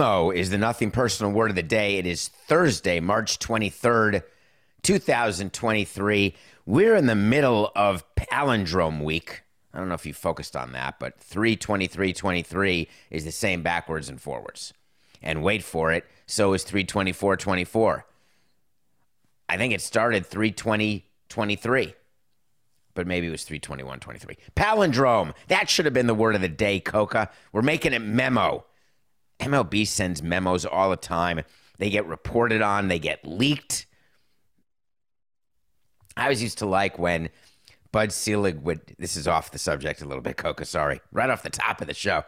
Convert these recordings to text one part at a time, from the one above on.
Memo is the nothing personal word of the day. It is Thursday, March 23rd, 2023. We're in the middle of palindrome week. I don't know if you focused on that, but 32323 is the same backwards and forwards. And wait for it, so is 32424. I think it started 32023 but maybe it was 321.23. Palindrome. That should have been the word of the day, Coca. We're making it memo. MLB sends memos all the time. They get reported on, they get leaked. I always used to like when Bud Selig would, this is off the subject a little bit, Coca, sorry, right off the top of the show.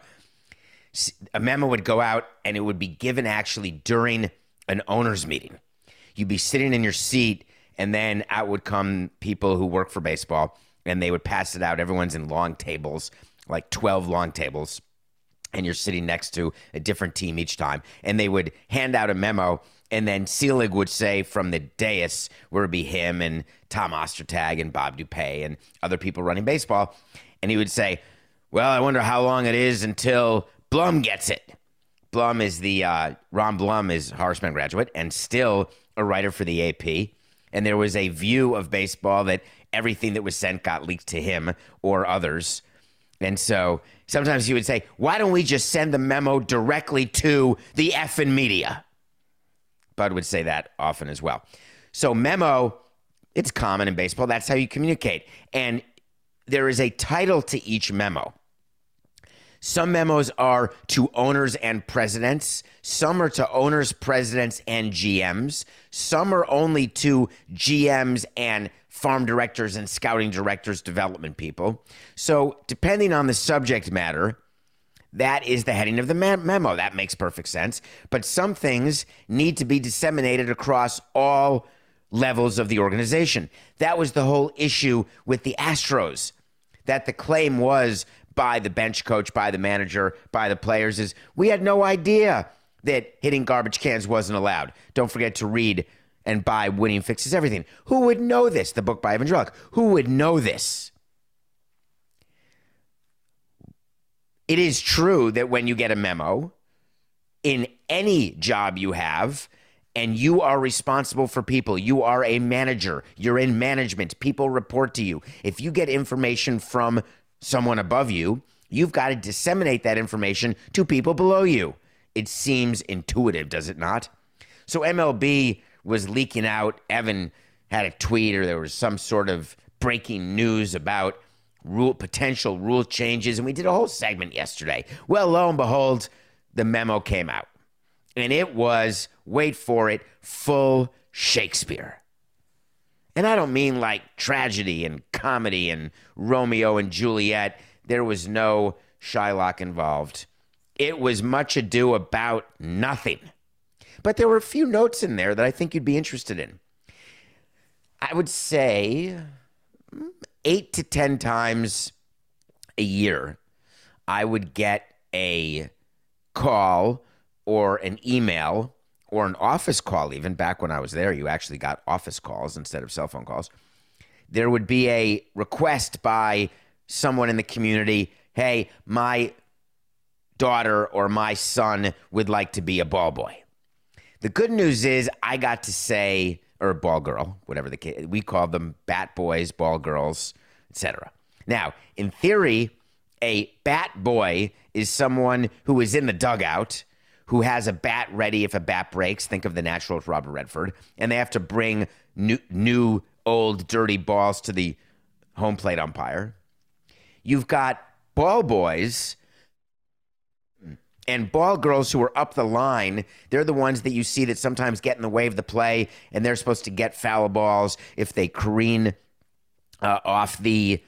A memo would go out and it would be given actually during an owner's meeting. You'd be sitting in your seat, and then out would come people who work for baseball, and they would pass it out. Everyone's in long tables, like 12 long tables and you're sitting next to a different team each time. And they would hand out a memo, and then Selig would say from the dais, where it would be him and Tom Ostertag and Bob DuPuy and other people running baseball, and he would say, "Well, I wonder how long it is until Blum gets it." Blum is the uh, Ron Blum is Harshman graduate and still a writer for the AP. And there was a view of baseball that everything that was sent got leaked to him or others. And so sometimes he would say, Why don't we just send the memo directly to the effing media? Bud would say that often as well. So, memo, it's common in baseball. That's how you communicate. And there is a title to each memo. Some memos are to owners and presidents. Some are to owners, presidents, and GMs. Some are only to GMs and farm directors and scouting directors, development people. So, depending on the subject matter, that is the heading of the memo. That makes perfect sense. But some things need to be disseminated across all levels of the organization. That was the whole issue with the Astros. That the claim was by the bench coach, by the manager, by the players is we had no idea that hitting garbage cans wasn't allowed. Don't forget to read and buy Winning Fixes Everything. Who would know this? The book by Ivan. Who would know this? It is true that when you get a memo in any job you have, and you are responsible for people. You are a manager. You're in management. People report to you. If you get information from someone above you, you've got to disseminate that information to people below you. It seems intuitive, does it not? So MLB was leaking out. Evan had a tweet, or there was some sort of breaking news about rule potential rule changes, and we did a whole segment yesterday. Well, lo and behold, the memo came out, and it was wait for it, full Shakespeare. And I don't mean like tragedy and comedy and Romeo and Juliet. There was no Shylock involved. It was much ado about nothing. But there were a few notes in there that I think you'd be interested in. I would say mm, eight to 10 times a year, I would get a call or an email or an office call, even back when I was there, you actually got office calls instead of cell phone calls. There would be a request by someone in the community hey, my daughter or my son would like to be a ball boy. The good news is I got to say, or ball girl, whatever the case, we call them bat boys, ball girls, etc. Now, in theory, a bat boy is someone who is in the dugout, who has a bat ready if a bat breaks. Think of the natural Robert Redford, and they have to bring new, new old, dirty balls to the home plate umpire. you've got ball boys and ball girls who are up the line. They're the ones that you see that sometimes get in the way of the play, and they're supposed to get foul balls if they careen uh, off the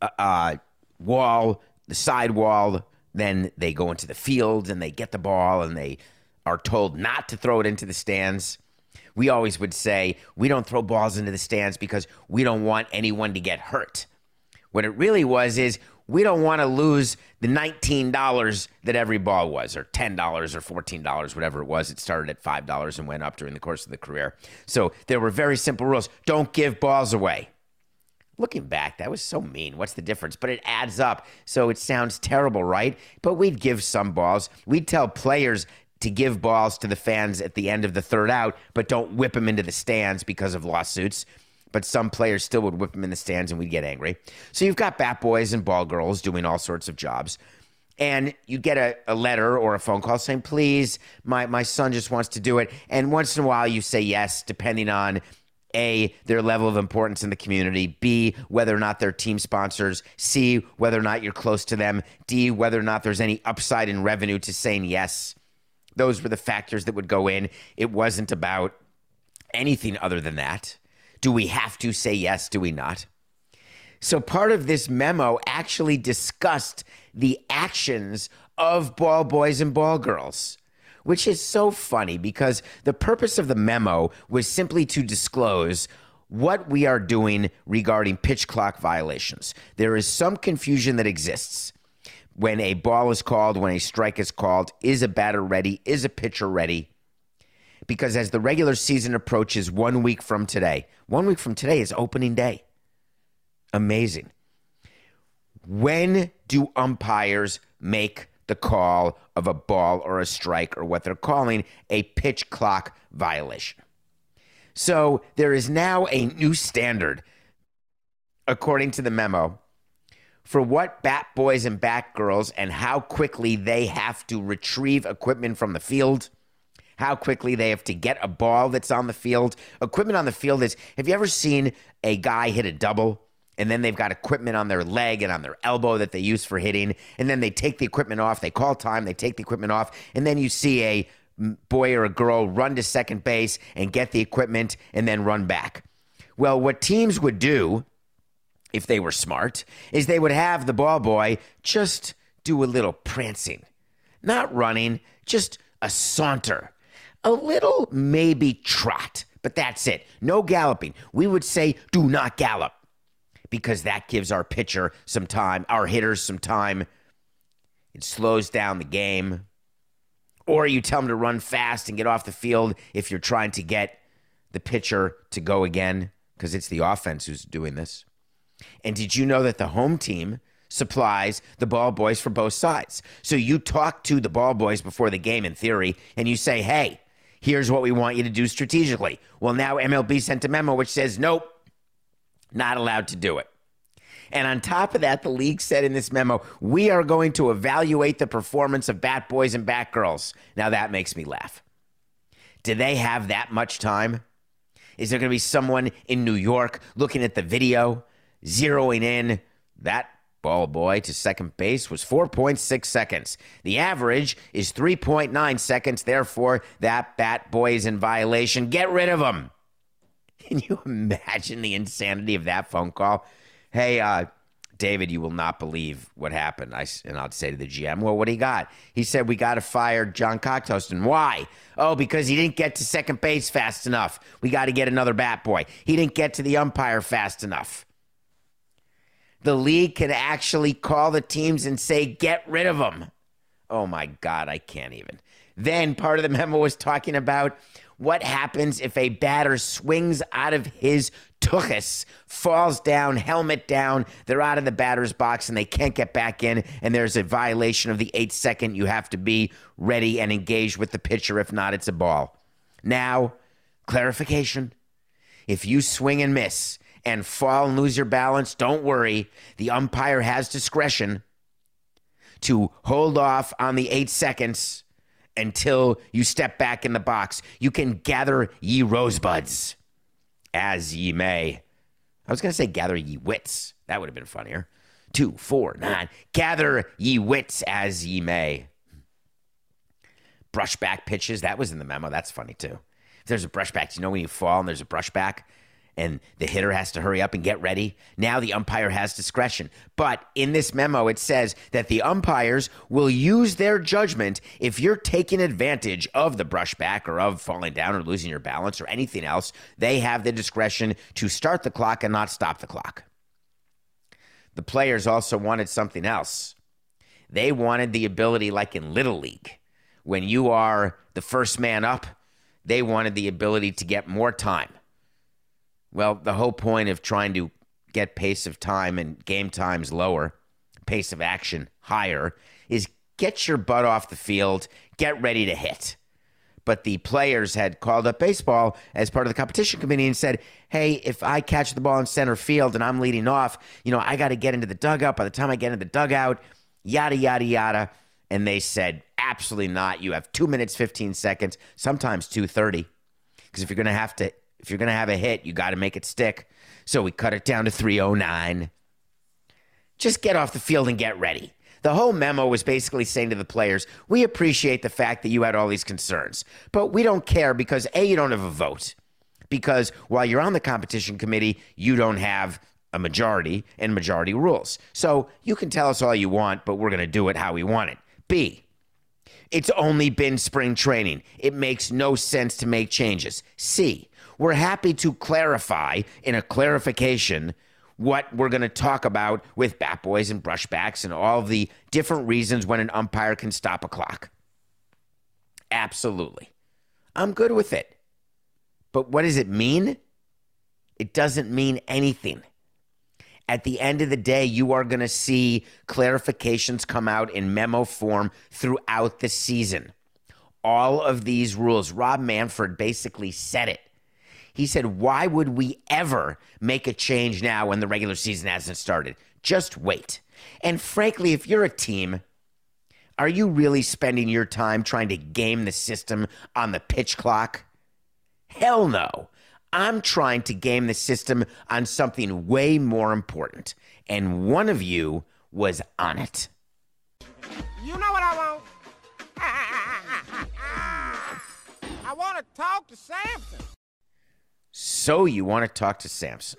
uh, uh, wall, the side wall. Then they go into the field and they get the ball and they are told not to throw it into the stands. We always would say we don't throw balls into the stands because we don't want anyone to get hurt. What it really was is we don't want to lose the $19 that every ball was, or $10 or $14, whatever it was. It started at $5 and went up during the course of the career. So there were very simple rules. Don't give balls away. Looking back, that was so mean. What's the difference? But it adds up. So it sounds terrible, right? But we'd give some balls. We'd tell players to give balls to the fans at the end of the third out, but don't whip them into the stands because of lawsuits. But some players still would whip them in the stands and we'd get angry. So you've got bat boys and ball girls doing all sorts of jobs. And you get a, a letter or a phone call saying, please, my, my son just wants to do it. And once in a while you say yes, depending on a, their level of importance in the community. B, whether or not they're team sponsors. C, whether or not you're close to them. D, whether or not there's any upside in revenue to saying yes. Those were the factors that would go in. It wasn't about anything other than that. Do we have to say yes? Do we not? So part of this memo actually discussed the actions of ball boys and ball girls which is so funny because the purpose of the memo was simply to disclose what we are doing regarding pitch clock violations. There is some confusion that exists when a ball is called, when a strike is called, is a batter ready, is a pitcher ready? Because as the regular season approaches one week from today, one week from today is opening day. Amazing. When do umpires make the call of a ball or a strike or what they're calling a pitch clock violation. So there is now a new standard, according to the memo, for what bat boys and bat girls and how quickly they have to retrieve equipment from the field, how quickly they have to get a ball that's on the field. Equipment on the field is have you ever seen a guy hit a double? and then they've got equipment on their leg and on their elbow that they use for hitting and then they take the equipment off they call time they take the equipment off and then you see a boy or a girl run to second base and get the equipment and then run back well what teams would do if they were smart is they would have the ball boy just do a little prancing not running just a saunter a little maybe trot but that's it no galloping we would say do not gallop because that gives our pitcher some time, our hitters some time. It slows down the game. Or you tell them to run fast and get off the field if you're trying to get the pitcher to go again, because it's the offense who's doing this. And did you know that the home team supplies the ball boys for both sides? So you talk to the ball boys before the game in theory, and you say, hey, here's what we want you to do strategically. Well, now MLB sent a memo which says, nope, not allowed to do it. And on top of that, the league said in this memo, we are going to evaluate the performance of bat boys and bat girls. Now that makes me laugh. Do they have that much time? Is there going to be someone in New York looking at the video, zeroing in that ball boy to second base was 4.6 seconds. The average is 3.9 seconds. Therefore, that bat boy is in violation. Get rid of him. Can you imagine the insanity of that phone call? Hey, uh, David, you will not believe what happened. I, and I'd say to the GM, well, what you got? He said, we got to fire John Cocktoaston. Why? Oh, because he didn't get to second base fast enough. We got to get another bat boy. He didn't get to the umpire fast enough. The league can actually call the teams and say, get rid of them. Oh my God, I can't even. Then part of the memo was talking about what happens if a batter swings out of his tuchus, falls down, helmet down, they're out of the batter's box and they can't get back in, and there's a violation of the eight second. You have to be ready and engaged with the pitcher. If not, it's a ball. Now, clarification if you swing and miss and fall and lose your balance, don't worry. The umpire has discretion to hold off on the eight seconds until you step back in the box. You can gather ye rosebuds as ye may. I was going to say gather ye wits. That would have been funnier. two, four, nine. Gather ye wits as ye may. Brushback pitches, that was in the memo. That's funny too. If there's a brushback, Do you know when you fall and there's a brushback and the hitter has to hurry up and get ready? Now the umpire has discretion. But in this memo, it says that the umpires will use their judgment if you're taking advantage of the brushback or of falling down or losing your balance or anything else. They have the discretion to start the clock and not stop the clock. The players also wanted something else. They wanted the ability, like in Little League, when you are the first man up, they wanted the ability to get more time. Well, the whole point of trying to get pace of time and game times lower, pace of action higher, is get your butt off the field, get ready to hit. But the players had called up baseball as part of the competition committee and said, hey, if I catch the ball in center field and I'm leading off, you know, I got to get into the dugout. By the time I get into the dugout, yada, yada, yada. And they said, absolutely not. You have two minutes, 15 seconds, sometimes 230. Because if you're going to have to, if you're going to have a hit, you got to make it stick. So we cut it down to 309. Just get off the field and get ready. The whole memo was basically saying to the players, we appreciate the fact that you had all these concerns, but we don't care because A, you don't have a vote. Because while you're on the competition committee, you don't have a majority and majority rules. So you can tell us all you want, but we're going to do it how we want it. B, it's only been spring training. It makes no sense to make changes. C, we're happy to clarify in a clarification what we're going to talk about with bat boys and brushbacks and all the different reasons when an umpire can stop a clock. Absolutely. I'm good with it. But what does it mean? It doesn't mean anything. At the end of the day, you are going to see clarifications come out in memo form throughout the season. All of these rules, Rob Manfred basically said it. He said, Why would we ever make a change now when the regular season hasn't started? Just wait. And frankly, if you're a team, are you really spending your time trying to game the system on the pitch clock? Hell no. I'm trying to game the system on something way more important. And one of you was on it. You know what I want? I want to talk to Samson. So you want to talk to Samson.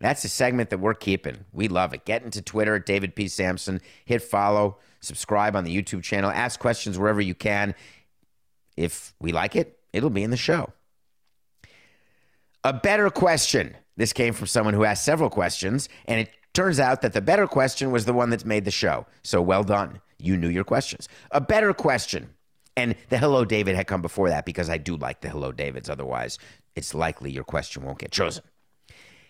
That's a segment that we're keeping. We love it. Get into Twitter at David P. Samson. Hit follow, subscribe on the YouTube channel, ask questions wherever you can. If we like it, it'll be in the show. A better question. This came from someone who asked several questions, and it turns out that the better question was the one that's made the show. So well done. You knew your questions. A better question. And the Hello David had come before that because I do like the Hello Davids. Otherwise, it's likely your question won't get chosen.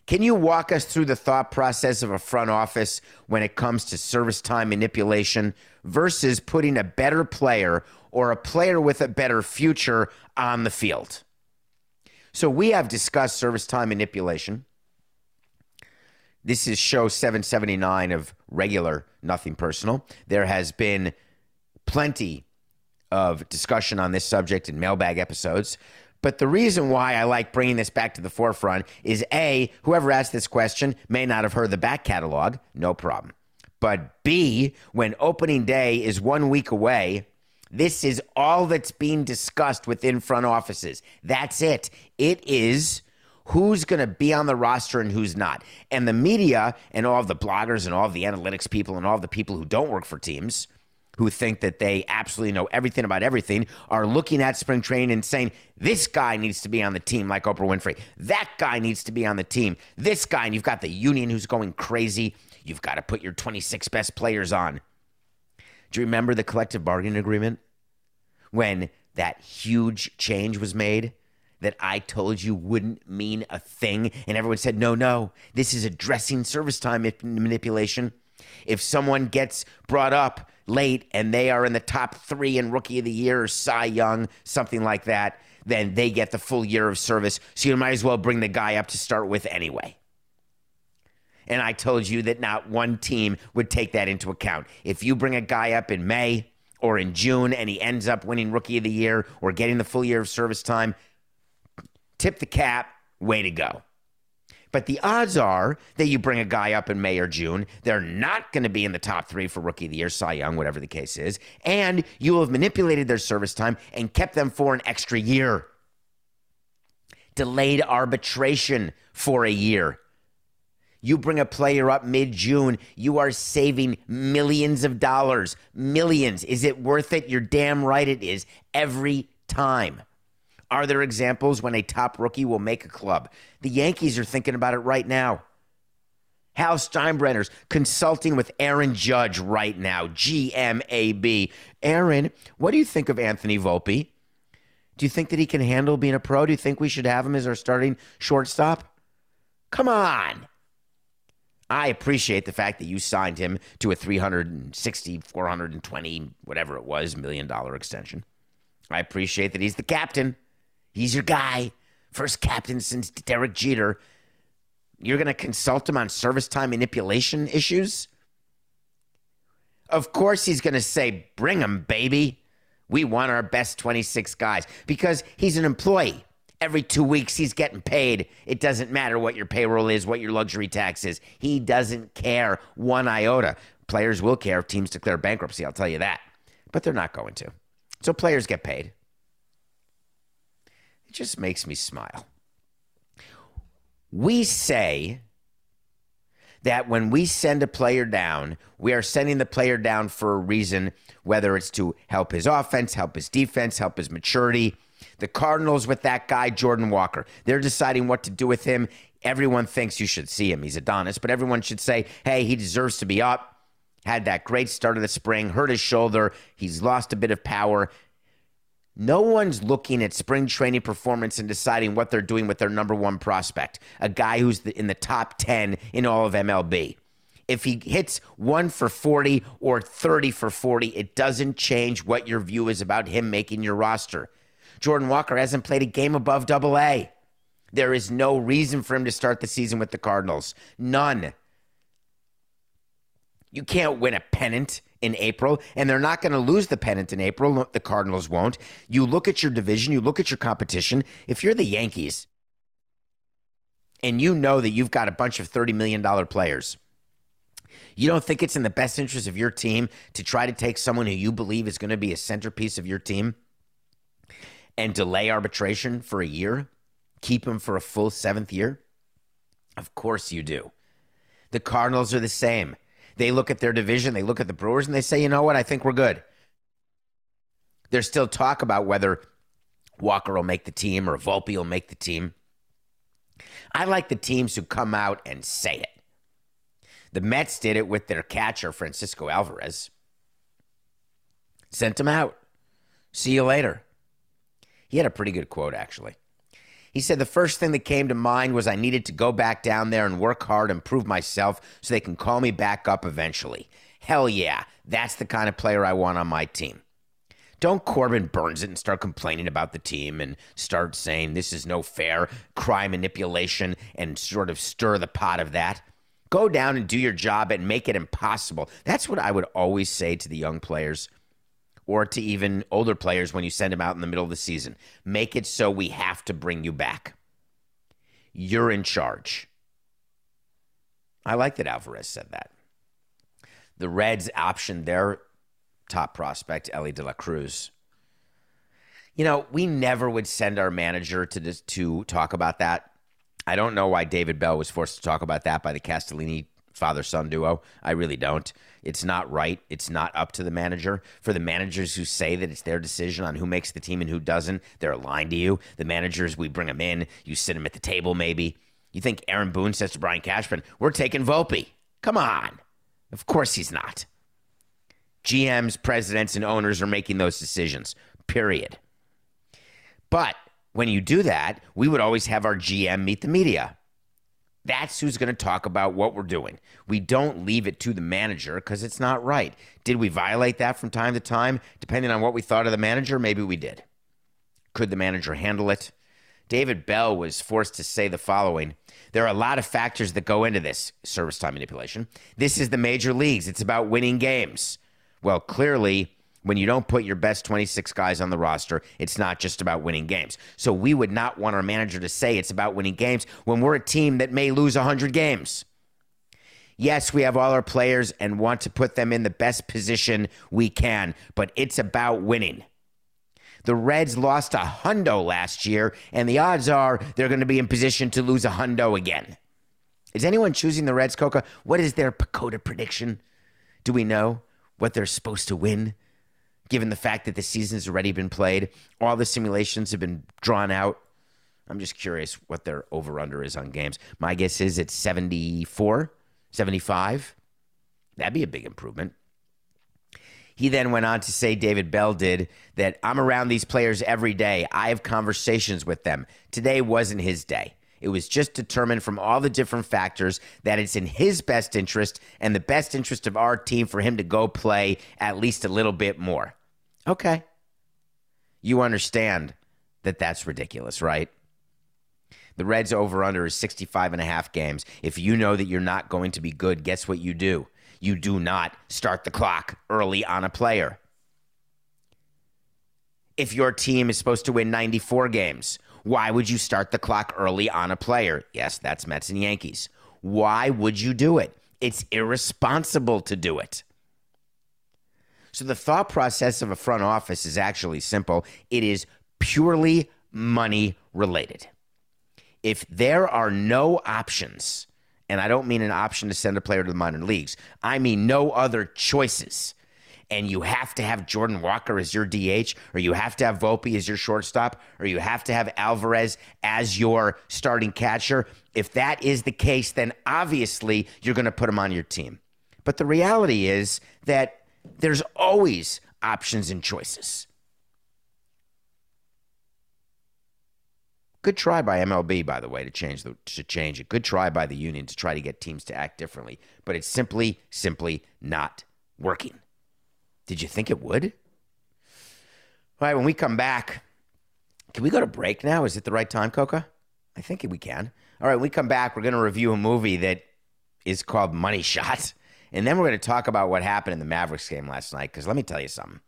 Can you walk us through the thought process of a front office when it comes to service time manipulation versus putting a better player or a player with a better future on the field? So we have discussed service time manipulation. This is show 779 of regular Nothing Personal. There has been plenty of discussion on this subject in mailbag episodes. But the reason why I like bringing this back to the forefront is A, whoever asked this question may not have heard the back catalog, no problem. But B, when opening day is one week away, this is all that's being discussed within front offices. That's it. It is who's going to be on the roster and who's not. And the media and all the bloggers and all the analytics people and all the people who don't work for teams who think that they absolutely know everything about everything are looking at spring training and saying, this guy needs to be on the team like Oprah Winfrey. That guy needs to be on the team. This guy, and you've got the union who's going crazy. You've got to put your 26 best players on. Do you remember the collective bargaining agreement when that huge change was made? That I told you wouldn't mean a thing, and everyone said, no, no, this is addressing service time manipulation. If someone gets brought up late and they are in the top three in Rookie of the Year or Cy Young, something like that, then they get the full year of service. So you might as well bring the guy up to start with anyway. And I told you that not one team would take that into account. If you bring a guy up in May or in June and he ends up winning Rookie of the Year or getting the full year of service time, tip the cap, way to go. But the odds are that you bring a guy up in May or June, they're not going to be in the top three for Rookie of the Year, Cy Young, whatever the case is, and you will have manipulated their service time and kept them for an extra year. Delayed arbitration for a year. You bring a player up mid June, you are saving millions of dollars. Millions. Is it worth it? You're damn right it is. Every time. Are there examples when a top rookie will make a club? The Yankees are thinking about it right now. Hal Steinbrenner's consulting with Aaron Judge right now, GMAB. Aaron, what do you think of Anthony Volpe? Do you think that he can handle being a pro? Do you think we should have him as our starting shortstop? Come on. I appreciate the fact that you signed him to a 360, 420, whatever it was, million dollar extension. I appreciate that he's the captain. He's your guy. First captain since Derek Jeter. You're going to consult him on service time manipulation issues? Of course, he's going to say, Bring him, baby. We want our best 26 guys because he's an employee. Every two weeks, he's getting paid. It doesn't matter what your payroll is, what your luxury tax is. He doesn't care one iota. Players will care if teams declare bankruptcy, I'll tell you that. But they're not going to. So players get paid. It just makes me smile. We say that when we send a player down, we are sending the player down for a reason, whether it's to help his offense, help his defense, help his maturity. The Cardinals with that guy, Jordan Walker, they're deciding what to do with him. Everyone thinks you should see him. He's Adonis, but everyone should say, hey, he deserves to be up. Had that great start of the spring, hurt his shoulder. He's lost a bit of power. No one's looking at spring training performance and deciding what they're doing with their number one prospect, a guy who's in the top 10 in all of MLB. If he hits one for 40 or 30 for 40, it doesn't change what your view is about him making your roster. Jordan Walker hasn't played a game above double A. There is no reason for him to start the season with the Cardinals. None. You can't win a pennant in April, and they're not going to lose the pennant in April. The Cardinals won't. You look at your division, you look at your competition. If you're the Yankees and you know that you've got a bunch of $30 million players, you don't think it's in the best interest of your team to try to take someone who you believe is going to be a centerpiece of your team and delay arbitration for a year? Keep him for a full seventh year? Of course you do. The Cardinals are the same. They look at their division, they look at the Brewers, and they say, you know what? I think we're good. There's still talk about whether Walker will make the team or Volpe will make the team. I like the teams who come out and say it. The Mets did it with their catcher, Francisco Alvarez. Sent him out. See you later. He had a pretty good quote, actually. He said, The first thing that came to mind was I needed to go back down there and work hard and prove myself so they can call me back up eventually. Hell yeah, that's the kind of player I want on my team. Don't Corbin Burnes it and start complaining about the team and start saying this is no fair, cry manipulation, and sort of stir the pot of that. Go down and do your job and make it impossible. That's what I would always say to the young players or to even older players when you send them out in the middle of the season. Make it so we have to bring you back. You're in charge. I like that Alvarez said that. The Reds optioned their top prospect, Elly De La Cruz. You know, we never would send our manager to to talk about that. I don't know why David Bell was forced to talk about that by the Castellini father son duo. I really don't. It's not right. It's not up to the manager. For the managers who say that it's their decision on who makes the team and who doesn't, they're lying to you. The managers, we bring them in, you sit them at the table maybe. You think Aaron Boone says to Brian Cashman, we're taking Volpe. Come on. Of course he's not. GMs, presidents, and owners are making those decisions, period. But when you do that, we would always have our GM meet the media. That's who's going to talk about what we're doing. We don't leave it to the manager because it's not right. Did we violate that from time to time? Depending on what we thought of the manager, maybe we did. Could the manager handle it? David Bell was forced to say the following There are a lot of factors that go into this service time manipulation. This is the major leagues, it's about winning games. Well, clearly, When you don't put your best 26 guys on the roster, it's not just about winning games. So we would not want our manager to say it's about winning games when we're a team that may lose 100 games. Yes, we have all our players and want to put them in the best position we can, but it's about winning. The Reds lost a hundo last year, and the odds are they're going to be in position to lose a hundo again. Is anyone choosing the Reds, Coca? What is their PECOTA prediction? Do we know what they're supposed to win? Given the fact that the season's already been played, all the simulations have been drawn out. I'm just curious what their over under is on games. My guess is it's 74, 75. That'd be a big improvement. He then went on to say, David Bell did, that I'm around these players every day. I have conversations with them. Today wasn't his day. It was just determined from all the different factors that it's in his best interest and the best interest of our team for him to go play at least a little bit more. Okay. You understand that that's ridiculous, right? The Reds over under is 65 and a half games. If you know that you're not going to be good, guess what you do? You do not start the clock early on a player. If your team is supposed to win 94 games, why would you start the clock early on a player? Yes, that's Mets and Yankees. Why would you do it? It's irresponsible to do it. So the thought process of a front office is actually simple. It is purely money related. If there are no options, and I don't mean an option to send a player to the minor leagues, I mean no other choices. And you have to have Jordan Walker as your DH, or you have to have Volpe as your shortstop, or you have to have Alvarez as your starting catcher. If that is the case, then obviously you're going to put him on your team. But the reality is that there's always options and choices. Good try by MLB, by the way, to change the to change it. Good try by the union to try to get teams to act differently, but it's simply, simply not working. Did you think it would? All right, when we come back, can we go to break now? Is it the right time, Coca? I think we can. All right, we come back, we're going to review a movie that is called Money Shot. And then we're going to talk about what happened in the Mavericks game last night. Because let me tell you something.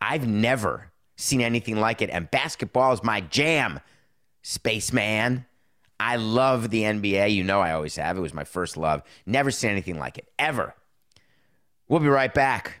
I've never seen anything like it. And basketball is my jam, spaceman. I love the NBA. You know I always have. It was my first love. Never seen anything like it, ever. We'll be right back.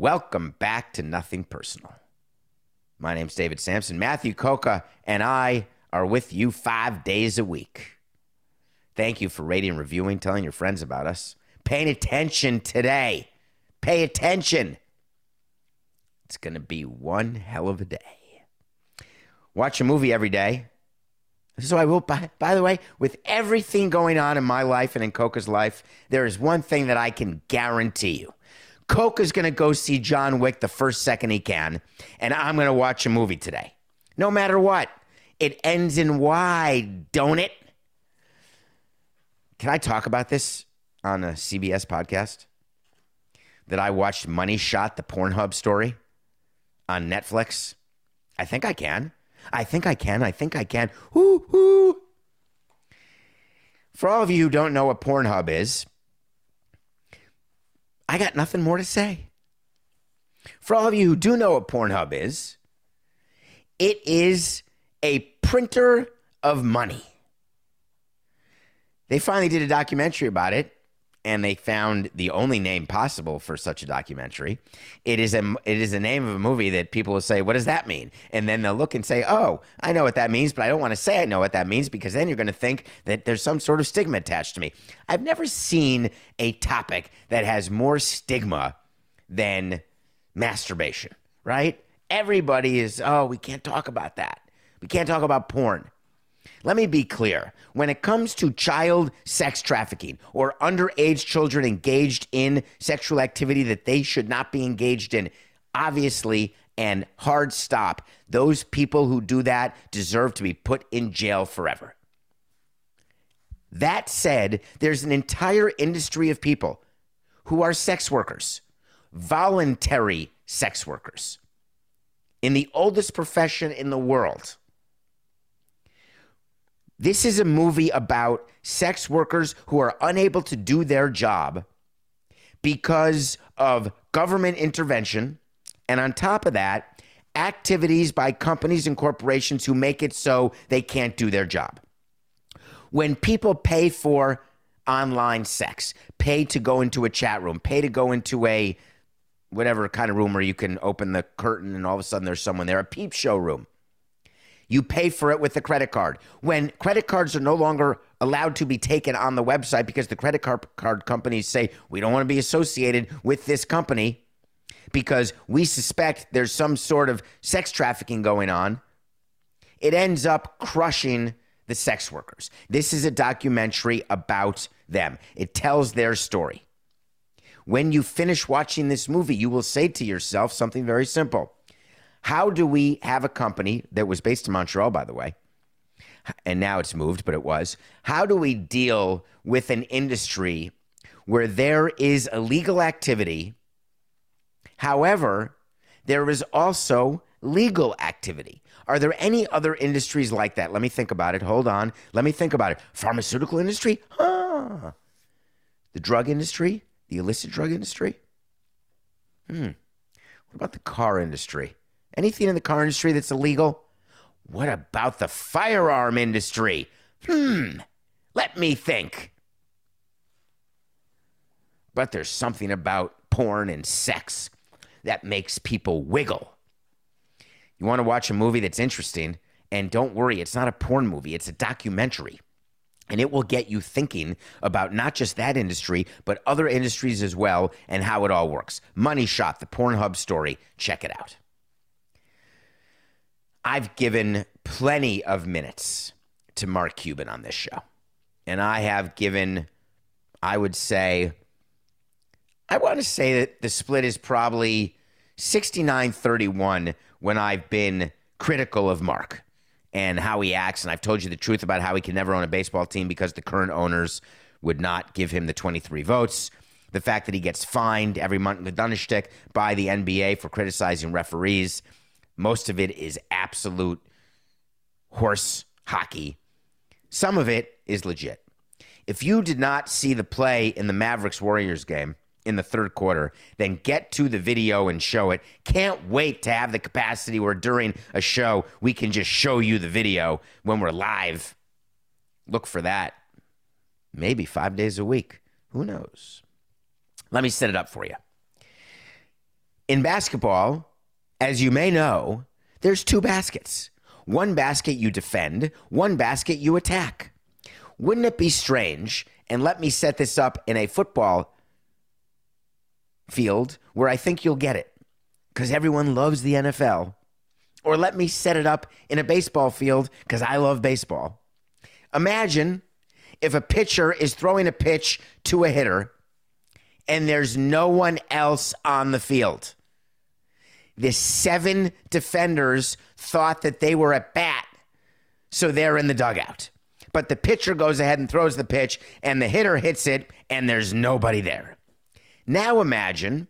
Welcome back to Nothing Personal. My name's David Samson. Matthew Coca and I are with you five days a week. Thank you for rating, reviewing, telling your friends about us, paying attention today. Pay attention. It's going to be one hell of a day. Watch a movie every day. So I will, by, by the way, with everything going on in my life and in Coca's life, there is one thing that I can guarantee you. Coca's going to go see John Wick the first second he can, and I'm going to watch a movie today. No matter what. It ends in Y, don't it? Can I talk about this on a CBS podcast? that I watched Money Shot, the Pornhub story on Netflix? I think I can. I think I can. I think I can. Whoo, whoo. For all of you who don't know what Pornhub is, I got nothing more to say. For all of you who do know what Pornhub is, it is a printer of money. They finally did a documentary about it, and they found the only name possible for such a documentary. It is a it is a name of a movie that people will say, "What does that mean?" And then they'll look and say, "Oh, I know what that means, but I don't want to say I know what that means because then you're going to think that there's some sort of stigma attached to me." I've never seen a topic that has more stigma than masturbation, right? Everybody is, "Oh, we can't talk about that. We can't talk about porn." Let me be clear. When it comes to child sex trafficking or underage children engaged in sexual activity that they should not be engaged in, obviously, and hard stop, those people who do that deserve to be put in jail forever. That said, there's an entire industry of people who are sex workers, voluntary sex workers, in the oldest profession in the world. This is a movie about sex workers who are unable to do their job because of government intervention. And on top of that, activities by companies and corporations who make it so they can't do their job. When people pay for online sex, pay to go into a chat room, pay to go into a whatever kind of room where you can open the curtain and all of a sudden there's someone there, a peep show room. You pay for it with the credit card. When credit cards are no longer allowed to be taken on the website because the credit card, card companies say, we don't want to be associated with this company because we suspect there's some sort of sex trafficking going on, it ends up crushing the sex workers. This is a documentary about them, it tells their story. When you finish watching this movie, you will say to yourself something very simple how do we have a company that was based in Montreal, by the way, and now it's moved, but it was? How do we deal with an industry where there is illegal activity? However, there is also legal activity. Are there any other industries like that? Let me think about it. Hold on. Let me think about it. Pharmaceutical industry? Huh. The drug industry? The illicit drug industry? Hmm. What about the car industry? Anything in the car industry that's illegal? What about the firearm industry? Hmm, let me think. But there's something about porn and sex that makes people wiggle. You want to watch a movie that's interesting, and don't worry, it's not a porn movie, it's a documentary. And it will get you thinking about not just that industry, but other industries as well and how it all works. Money Shot, the Pornhub story. Check it out. I've given plenty of minutes to Mark Cuban on this show. And I have given, I would say, I want to say that the split is probably 69 31 when I've been critical of Mark and how he acts. And I've told you the truth about how he can never own a baseball team because the current owners would not give him the 23 votes. The fact that he gets fined every month, in the Dunderstick, by the NBA for criticizing referees. Most of it is absolute horse hockey. Some of it is legit. If you did not see the play in the Mavericks Warriors game in the third quarter, then get to the video and show it. Can't wait to have the capacity where during a show we can just show you the video when we're live. Look for that. Maybe five days a week. Who knows? Let me set it up for you. In basketball, as you may know, there's two baskets. One basket you defend, one basket you attack. Wouldn't it be strange? And let me set this up in a football field where I think you'll get it because everyone loves the NFL. Or let me set it up in a baseball field because I love baseball. Imagine if a pitcher is throwing a pitch to a hitter and there's no one else on the field the seven defenders thought that they were at bat, so they're in the dugout. But the pitcher goes ahead and throws the pitch, and the hitter hits it, and there's nobody there. Now imagine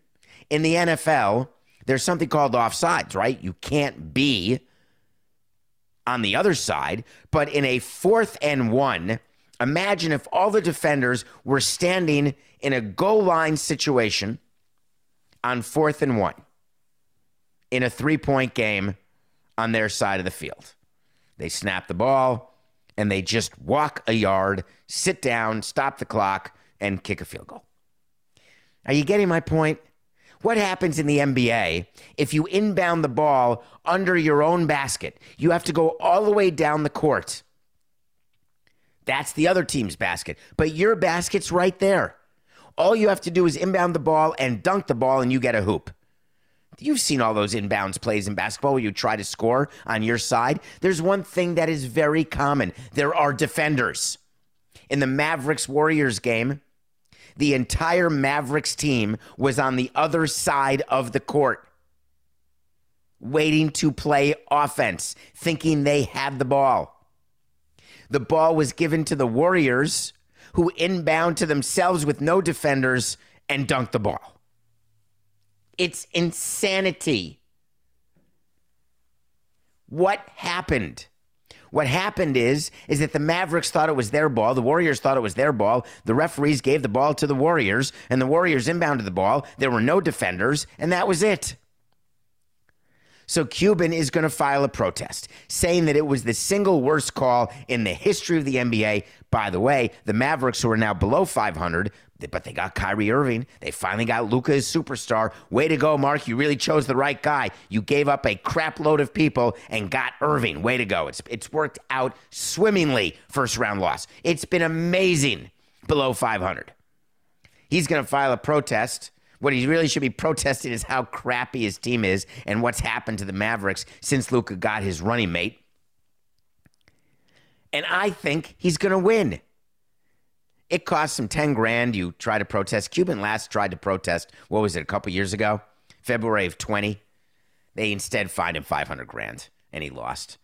in the NFL, there's something called offsides, right? You can't be on the other side. But in a fourth and one, imagine if all the defenders were standing in a goal line situation on fourth and one in a three point game on their side of the field. They snap the ball and they just walk a yard, sit down, stop the clock, and kick a field goal. Are you getting my point? What happens in the NBA if you inbound the ball under your own basket? You have to go all the way down the court. That's the other team's basket, but your basket's right there. All you have to do is inbound the ball and dunk the ball, and you get a hoop. You've seen all those inbounds plays in basketball where you try to score on your side. There's one thing that is very common there are defenders. In the Mavericks Warriors game, the entire Mavericks team was on the other side of the court, waiting to play offense, thinking they had the ball. The ball was given to the Warriors, who inbound to themselves with no defenders and dunked the ball. It's insanity. What happened? What happened is is that the Mavericks thought it was their ball, the Warriors thought it was their ball. The referees gave the ball to the Warriors, and the Warriors inbounded the ball. There were no defenders, and that was it. So Cuban is going to file a protest saying that it was the single worst call in the history of the NBA. By the way, the Mavericks, who are now below 500, but they got Kyrie Irving. They finally got Luka as superstar. Way to go, Mark. You really chose the right guy. You gave up a crap load of people and got Irving. Way to go. It's, it's worked out swimmingly, first round loss. It's been amazing below 500. He's going to file a protest what he really should be protesting is how crappy his team is and what's happened to the Mavericks since Luka got his running mate. And I think he's going to win. It costs him 10 grand. You try to protest. Cuban last tried to protest, what was it, a couple years ago? February of 20. They instead fined him 500 grand and he lost.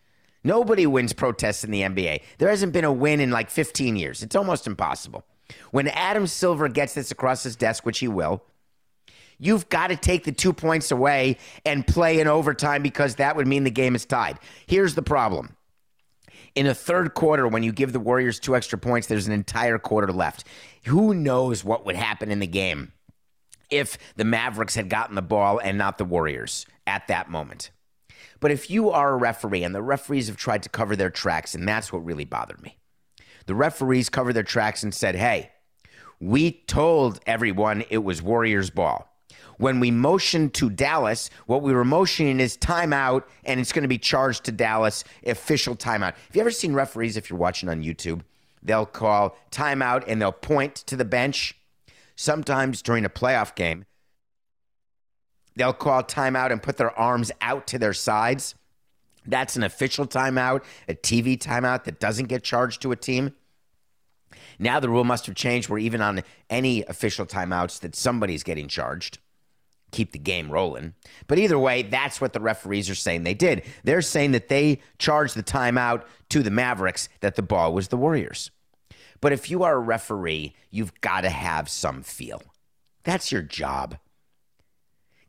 Nobody wins protests in the NBA. There hasn't been a win in like 15 years. It's almost impossible. When Adam Silver gets this across his desk, which he will, You've got to take the two points away and play in overtime because that would mean the game is tied. Here's the problem. In a third quarter, when you give the Warriors two extra points, there's an entire quarter left. Who knows what would happen in the game if the Mavericks had gotten the ball and not the Warriors at that moment? But if you are a referee and the referees have tried to cover their tracks, and that's what really bothered me. The referees covered their tracks and said, hey, we told everyone it was Warriors ball. When we motioned to Dallas, what we were motioning is timeout, and it's going to be charged to Dallas, official timeout. Have you ever seen referees, if you're watching on YouTube, they'll call timeout and they'll point to the bench? Sometimes during a playoff game, they'll call timeout and put their arms out to their sides. That's an official timeout, a TV timeout that doesn't get charged to a team. Now the rule must have changed where even on any official timeouts that somebody's getting charged keep the game rolling. But either way, that's what the referees are saying they did. They're saying that they charged the timeout to the Mavericks, that the ball was the Warriors. But if you are a referee, you've got to have some feel. That's your job.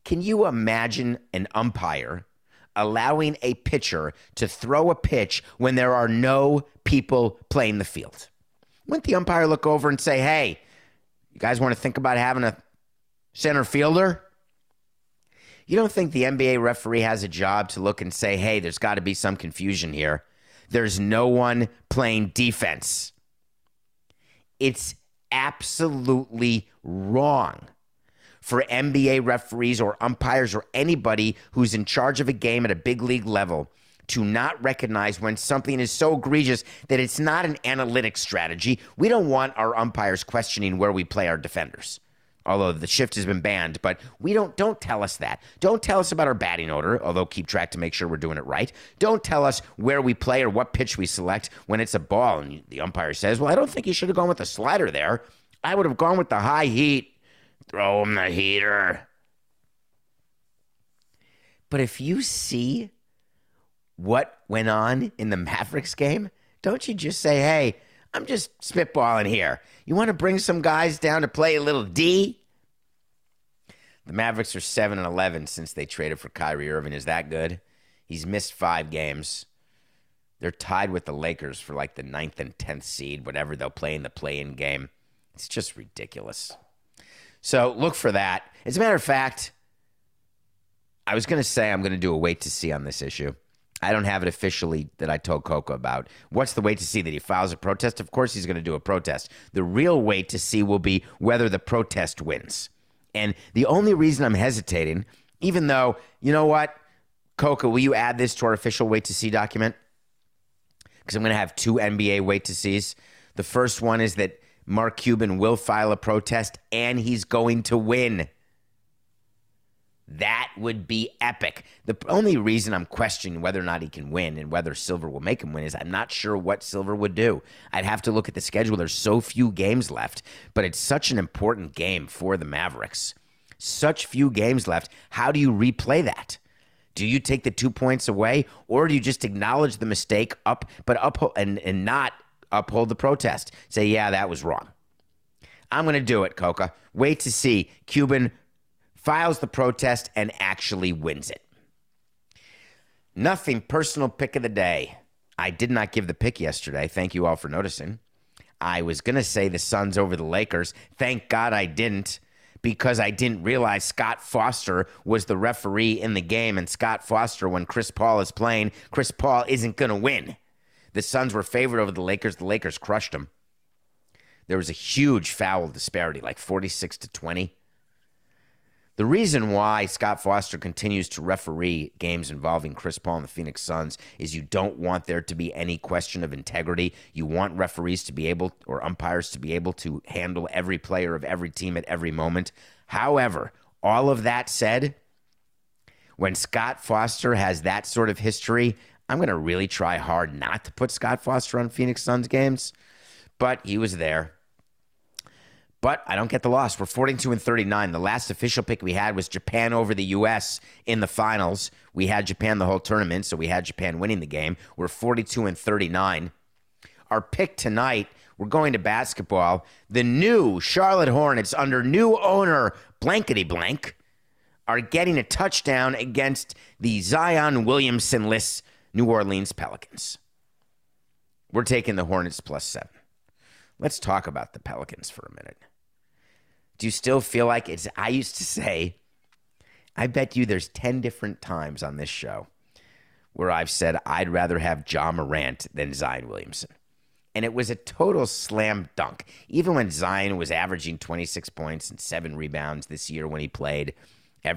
Can you imagine an umpire allowing a pitcher to throw a pitch when there are no people playing the field? Wouldn't the umpire look over and say, hey, you guys want to think about having a center fielder? You don't think the NBA referee has a job to look and say, hey, there's got to be some confusion here? There's no one playing defense. It's absolutely wrong for NBA referees or umpires or anybody who's in charge of a game at a big league level to not recognize when something is so egregious that it's not an analytic strategy. We don't want our umpires questioning where we play our defenders although the shift has been banned. But we don't don't tell us that. Don't tell us about our batting order, although keep track to make sure we're doing it right. Don't tell us where we play or what pitch we select when it's a ball and the umpire says, "Well, I don't think you should have gone with the slider there. I would have gone with the high heat. Throw him the heater." But if you see what went on in the Mavericks game, don't you just say, "Hey, I'm just spitballing here. You want to bring some guys down to play a little D? The Mavericks are 7 and 11 since they traded for Kyrie Irving. Is that good? He's missed five games. They're tied with the Lakers for like the ninth and 10th seed, whatever they'll play in the play in game. It's just ridiculous. So look for that. As a matter of fact, I was going to say I'm going to do a wait to see on this issue. I don't have it officially that I told Cuoco about. What's the wait to see that he files a protest? Of course, he's going to do a protest. The real wait to see will be whether the protest wins. And the only reason I'm hesitating, even though, you know what, Cuoco, will you add this to our official wait to see document? Because I'm going to have two NBA wait to sees. The first one is that Mark Cuban will file a protest and he's going to win. That would be epic. The only reason I'm questioning whether or not he can win and whether Silver will make him win is I'm not sure what Silver would do. I'd have to look at the schedule. There's so few games left, but it's such an important game for the Mavericks. Such few games left. How do you replay that? Do you take the two points away, or do you just acknowledge the mistake up, but uphold and, and not uphold the protest? Say, yeah, that was wrong. I'm going to do it, Cuoco. Wait to see Cuban files the protest and actually wins it. Nothing personal pick of the day. I did not give the pick yesterday. Thank you all for noticing. I was going to say the Suns over the Lakers. Thank God I didn't because I didn't realize Scott Foster was the referee in the game. And Scott Foster, when Chris Paul is playing, Chris Paul isn't going to win. The Suns were favored over the Lakers. The Lakers crushed them. There was a huge foul disparity, like 46 to 20. The reason why Scott Foster continues to referee games involving Chris Paul and the Phoenix Suns is you don't want there to be any question of integrity. You want referees to be able, or umpires to be able to handle every player of every team at every moment. However, all of that said, when Scott Foster has that sort of history, I'm going to really try hard not to put Scott Foster on Phoenix Suns games. But he was there. But I don't get the loss. We're 42 and 39. The last official pick we had was Japan over the U.S. in the finals. We had Japan the whole tournament, so we had Japan winning the game. We're 42 and 39. Our pick tonight, we're going to basketball. The new Charlotte Hornets, under new owner Blankety Blank, are getting a touchdown against the Zion Williamson-less New Orleans Pelicans. We're taking the Hornets plus seven. Let's talk about the Pelicans for a minute. Do you still feel like it's? I used to say, I bet you there's 10 different times on this show where I've said I'd rather have Ja Morant than Zion Williamson. And it was a total slam dunk. Even when Zion was averaging 26 points and seven rebounds this year when he played,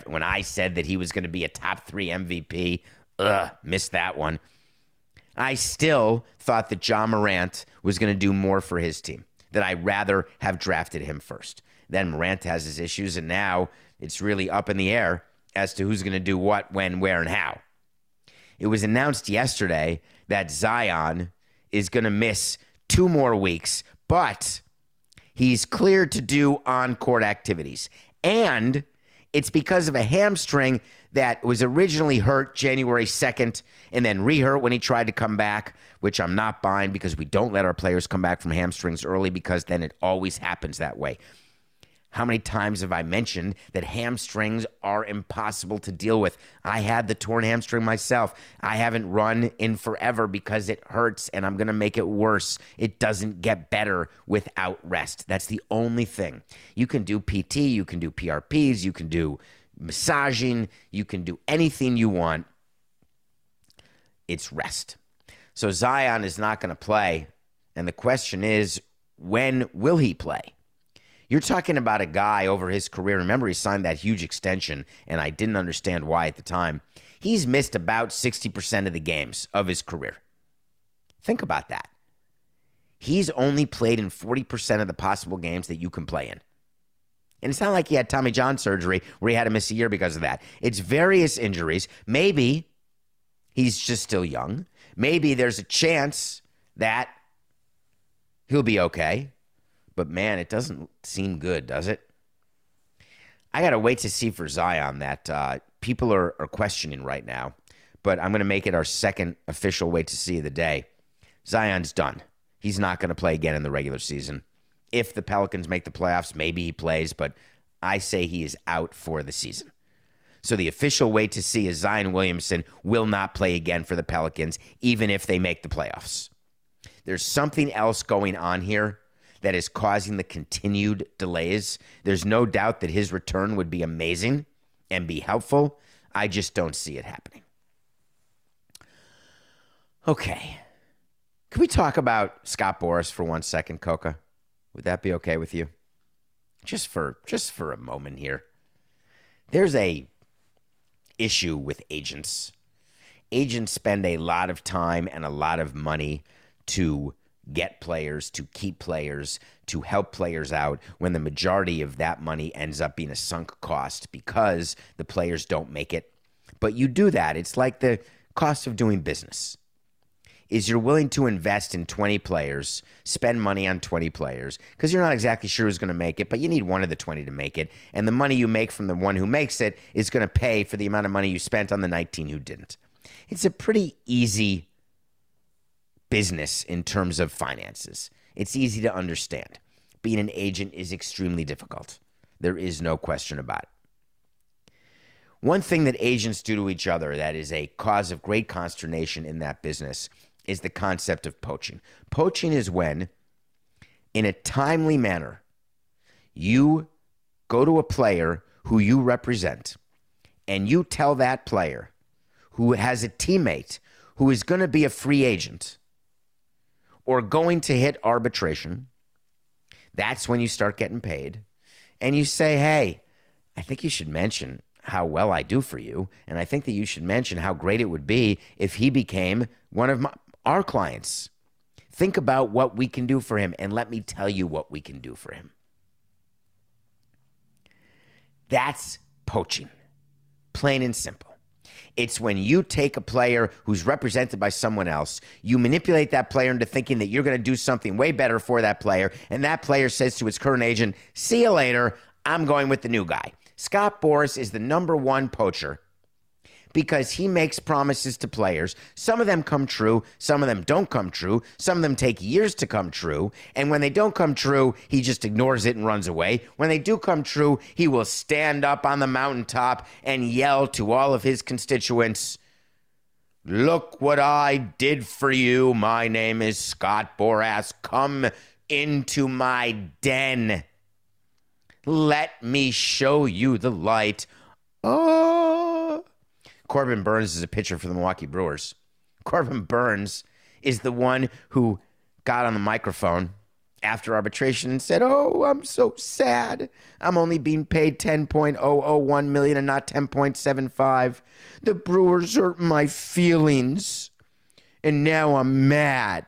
when I said that he was going to be a top three MVP, ugh, missed that one. I still thought that Ja Morant was going to do more for his team, that I'd rather have drafted him first. Then Morant has his issues, and now it's really up in the air as to who's going to do what, when, where, and how. It was announced yesterday that Zion is going to miss two more weeks, but he's cleared to do on court activities. And it's because of a hamstring that was originally hurt January 2nd and then rehurt when he tried to come back, which I'm not buying because we don't let our players come back from hamstrings early because then it always happens that way. How many times have I mentioned that hamstrings are impossible to deal with? I had the torn hamstring myself. I haven't run in forever because it hurts and I'm going to make it worse. It doesn't get better without rest. That's the only thing. You can do PT, you can do PRPs, you can do massaging, you can do anything you want. It's rest. So Zion is not going to play. And the question is, when will he play? You're talking about a guy over his career. Remember, he signed that huge extension, and I didn't understand why at the time. He's missed about 60% of the games of his career. Think about that. He's only played in 40% of the possible games that you can play in. And it's not like he had Tommy John surgery where he had to miss a year because of that. It's various injuries. Maybe he's just still young. Maybe there's a chance that he'll be okay. But man, it doesn't seem good, does it? I got to wait to see for Zion that uh, people are, are questioning right now. But I'm going to make it our second official wait to see of the day. Zion's done. He's not going to play again in the regular season. If the Pelicans make the playoffs, maybe he plays, but I say he is out for the season. So the official way to see is Zion Williamson will not play again for the Pelicans, even if they make the playoffs. There's something else going on here that is causing the continued delays. There's no doubt that his return would be amazing and be helpful. I just don't see it happening. Okay. Can we talk about Scott Boras for one second, Cuoco? Would that be okay with you? Just for just for a moment here. There's a issue with agents. Agents spend a lot of time and a lot of money to get players, to keep players, to help players out when the majority of that money ends up being a sunk cost because the players don't make it. But you do that. It's like the cost of doing business. Is you're willing to invest in 20 players, spend money on 20 players, because you're not exactly sure who's going to make it, but you need one of the 20 to make it. And the money you make from the one who makes it is going to pay for the amount of money you spent on the 19 who didn't. It's a pretty easy business in terms of finances. It's easy to understand. Being an agent is extremely difficult. There is no question about it. One thing that agents do to each other that is a cause of great consternation in that business is the concept of poaching. Poaching is when, in a timely manner, you go to a player who you represent and you tell that player who has a teammate who is going to be a free agent or going to hit arbitration, that's when you start getting paid. And you say, hey, I think you should mention how well I do for you. And I think that you should mention how great it would be if he became one of my, our clients. Think about what we can do for him, and let me tell you what we can do for him. That's poaching, plain and simple. It's when you take a player who's represented by someone else, you manipulate that player into thinking that you're going to do something way better for that player, and that player says to his current agent, See you later. I'm going with the new guy. Scott Boras is the number one poacher because he makes promises to players. Some of them come true, some of them don't come true, some of them take years to come true. And when they don't come true, he just ignores it and runs away. When they do come true, he will stand up on the mountaintop and yell to all of his constituents. Look what I did for you. My name is Scott Boras. Come into my den. Let me show you the light. Oh. Corbin Burnes is a pitcher for the Milwaukee Brewers. Corbin Burnes is the one who got on the microphone after arbitration and said, "Oh, I'm so sad. I'm only being paid 10.001 million and not 10.75. The Brewers hurt my feelings, and now I'm mad.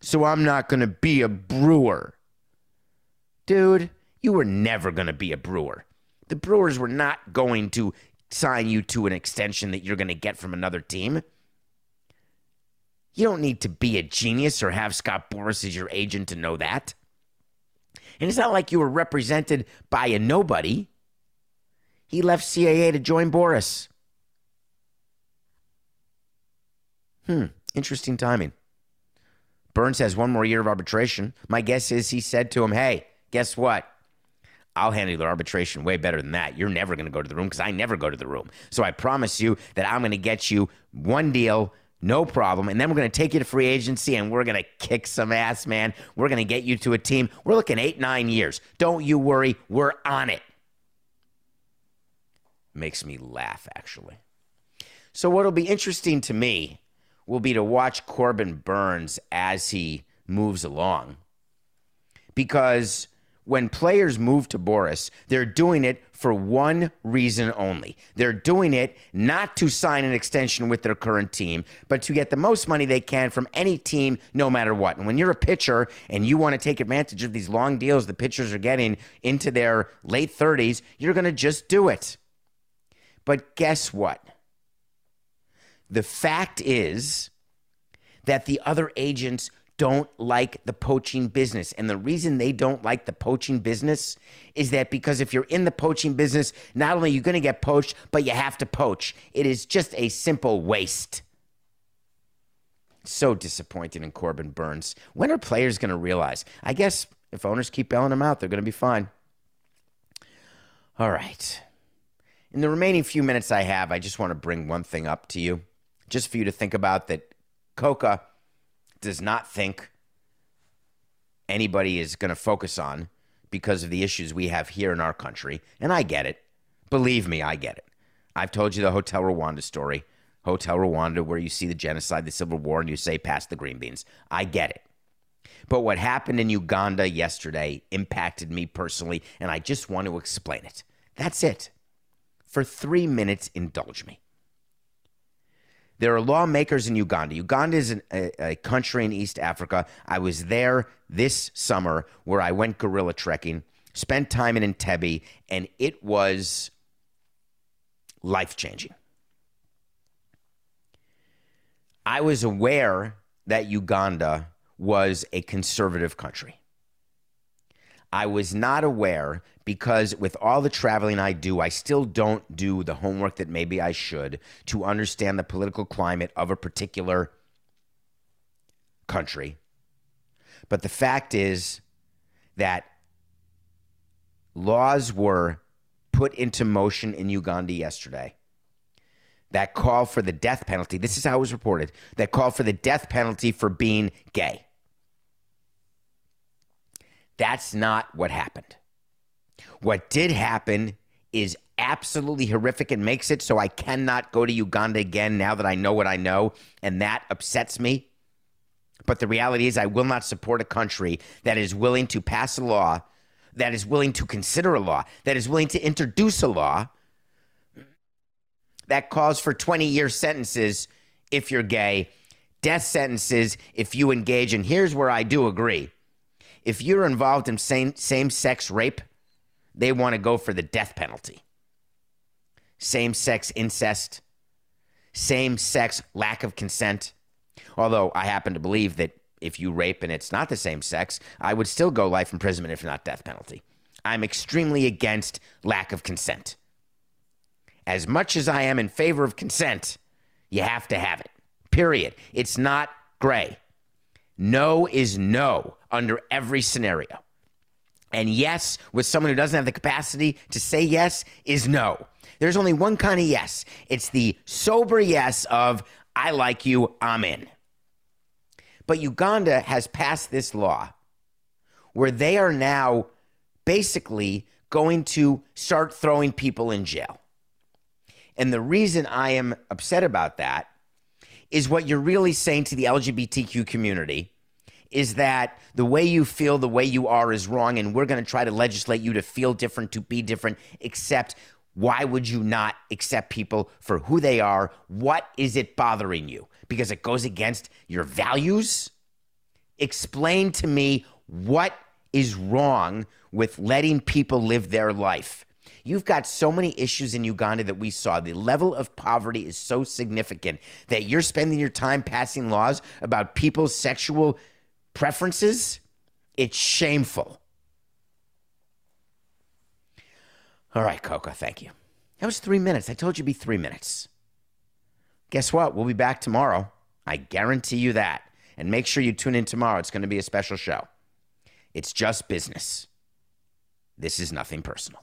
So I'm not going to be a Brewer." Dude, you were never going to be a Brewer. The Brewers were not going to sign you to an extension that you're going to get from another team. You don't need to be a genius or have Scott Boras as your agent to know that. And it's not like you were represented by a nobody. He left CAA to join Boras. Hmm, interesting timing. Burnes has one more year of arbitration. My guess is he said to him, hey, guess what? I'll handle the arbitration way better than that. You're never going to go to the room because I never go to the room. So I promise you that I'm going to get you one deal, no problem. And then we're going to take you to free agency and we're going to kick some ass, man. We're going to get you to a team. We're looking eight, nine years. Don't you worry. We're on it. Makes me laugh, actually. So, what'll be interesting to me will be to watch Corbin Burnes as he moves along because when players move to Boras, they're doing it for one reason only. They're doing it not to sign an extension with their current team, but to get the most money they can from any team, no matter what. And when you're a pitcher and you want to take advantage of these long deals the pitchers are getting into their late 30s, you're going to just do it. But guess what? The fact is that the other agents don't like the poaching business. And the reason they don't like the poaching business is that because if you're in the poaching business, not only are you going to get poached, but you have to poach. It is just a simple waste. So disappointed in Corbin Burnes. When are players going to realize? I guess if owners keep bailing them out, they're going to be fine. All right. In the remaining few minutes I have, I just want to bring one thing up to you, just for you to think about that Cuoco does not think anybody is going to focus on because of the issues we have here in our country. And I get it. Believe me, I get it. I've told you the Hotel Rwanda story. Hotel Rwanda, where you see the genocide, the civil war, and you say, pass the green beans. I get it. But what happened in Uganda yesterday impacted me personally, and I just want to explain it. That's it. For three minutes, indulge me. There are lawmakers in Uganda. Uganda is an, a, a country in East Africa. I was there this summer where I went gorilla trekking, spent time in Entebbe, and it was life changing. I was aware that Uganda was a conservative country. I was not aware because with all the traveling I do, I still don't do the homework that maybe I should to understand the political climate of a particular country. But the fact is that laws were put into motion in Uganda yesterday that call for the death penalty. This is how it was reported that call for the death penalty for being gay. That's not what happened. What did happen is absolutely horrific and makes it so I cannot go to Uganda again now that I know what I know, and that upsets me. But the reality is, I will not support a country that is willing to pass a law, that is willing to consider a law, that is willing to introduce a law that calls for 20 year sentences if you're gay, death sentences if you engage. And here's where I do agree if you're involved in same, same sex rape, they want to go for the death penalty. Same sex incest, same sex lack of consent. Although I happen to believe that if you rape and it's not the same sex, I would still go life imprisonment if not death penalty. I'm extremely against lack of consent. As much as I am in favor of consent, you have to have it. Period. It's not gray. No is no under every scenario. And yes, with someone who doesn't have the capacity to say yes, is no. There's only one kind of yes. It's the sober yes of, I like you, I'm in. But Uganda has passed this law where they are now basically going to start throwing people in jail. And the reason I am upset about that is what you're really saying to the LGBTQ community is that the way you feel, the way you are is wrong, and we're going to try to legislate you to feel different, to be different, except why would you not accept people for who they are? What is it bothering you? Because it goes against your values? Explain to me what is wrong with letting people live their life. You've got so many issues in Uganda that we saw. The level of poverty is so significant that you're spending your time passing laws about people's sexual preferences. It's shameful. All right, Cuoco, thank you. That was three minutes. I told you it'd be three minutes. Guess what? We'll be back tomorrow. I guarantee you that. And make sure you tune in tomorrow. It's going to be a special show. It's just business. This is nothing personal.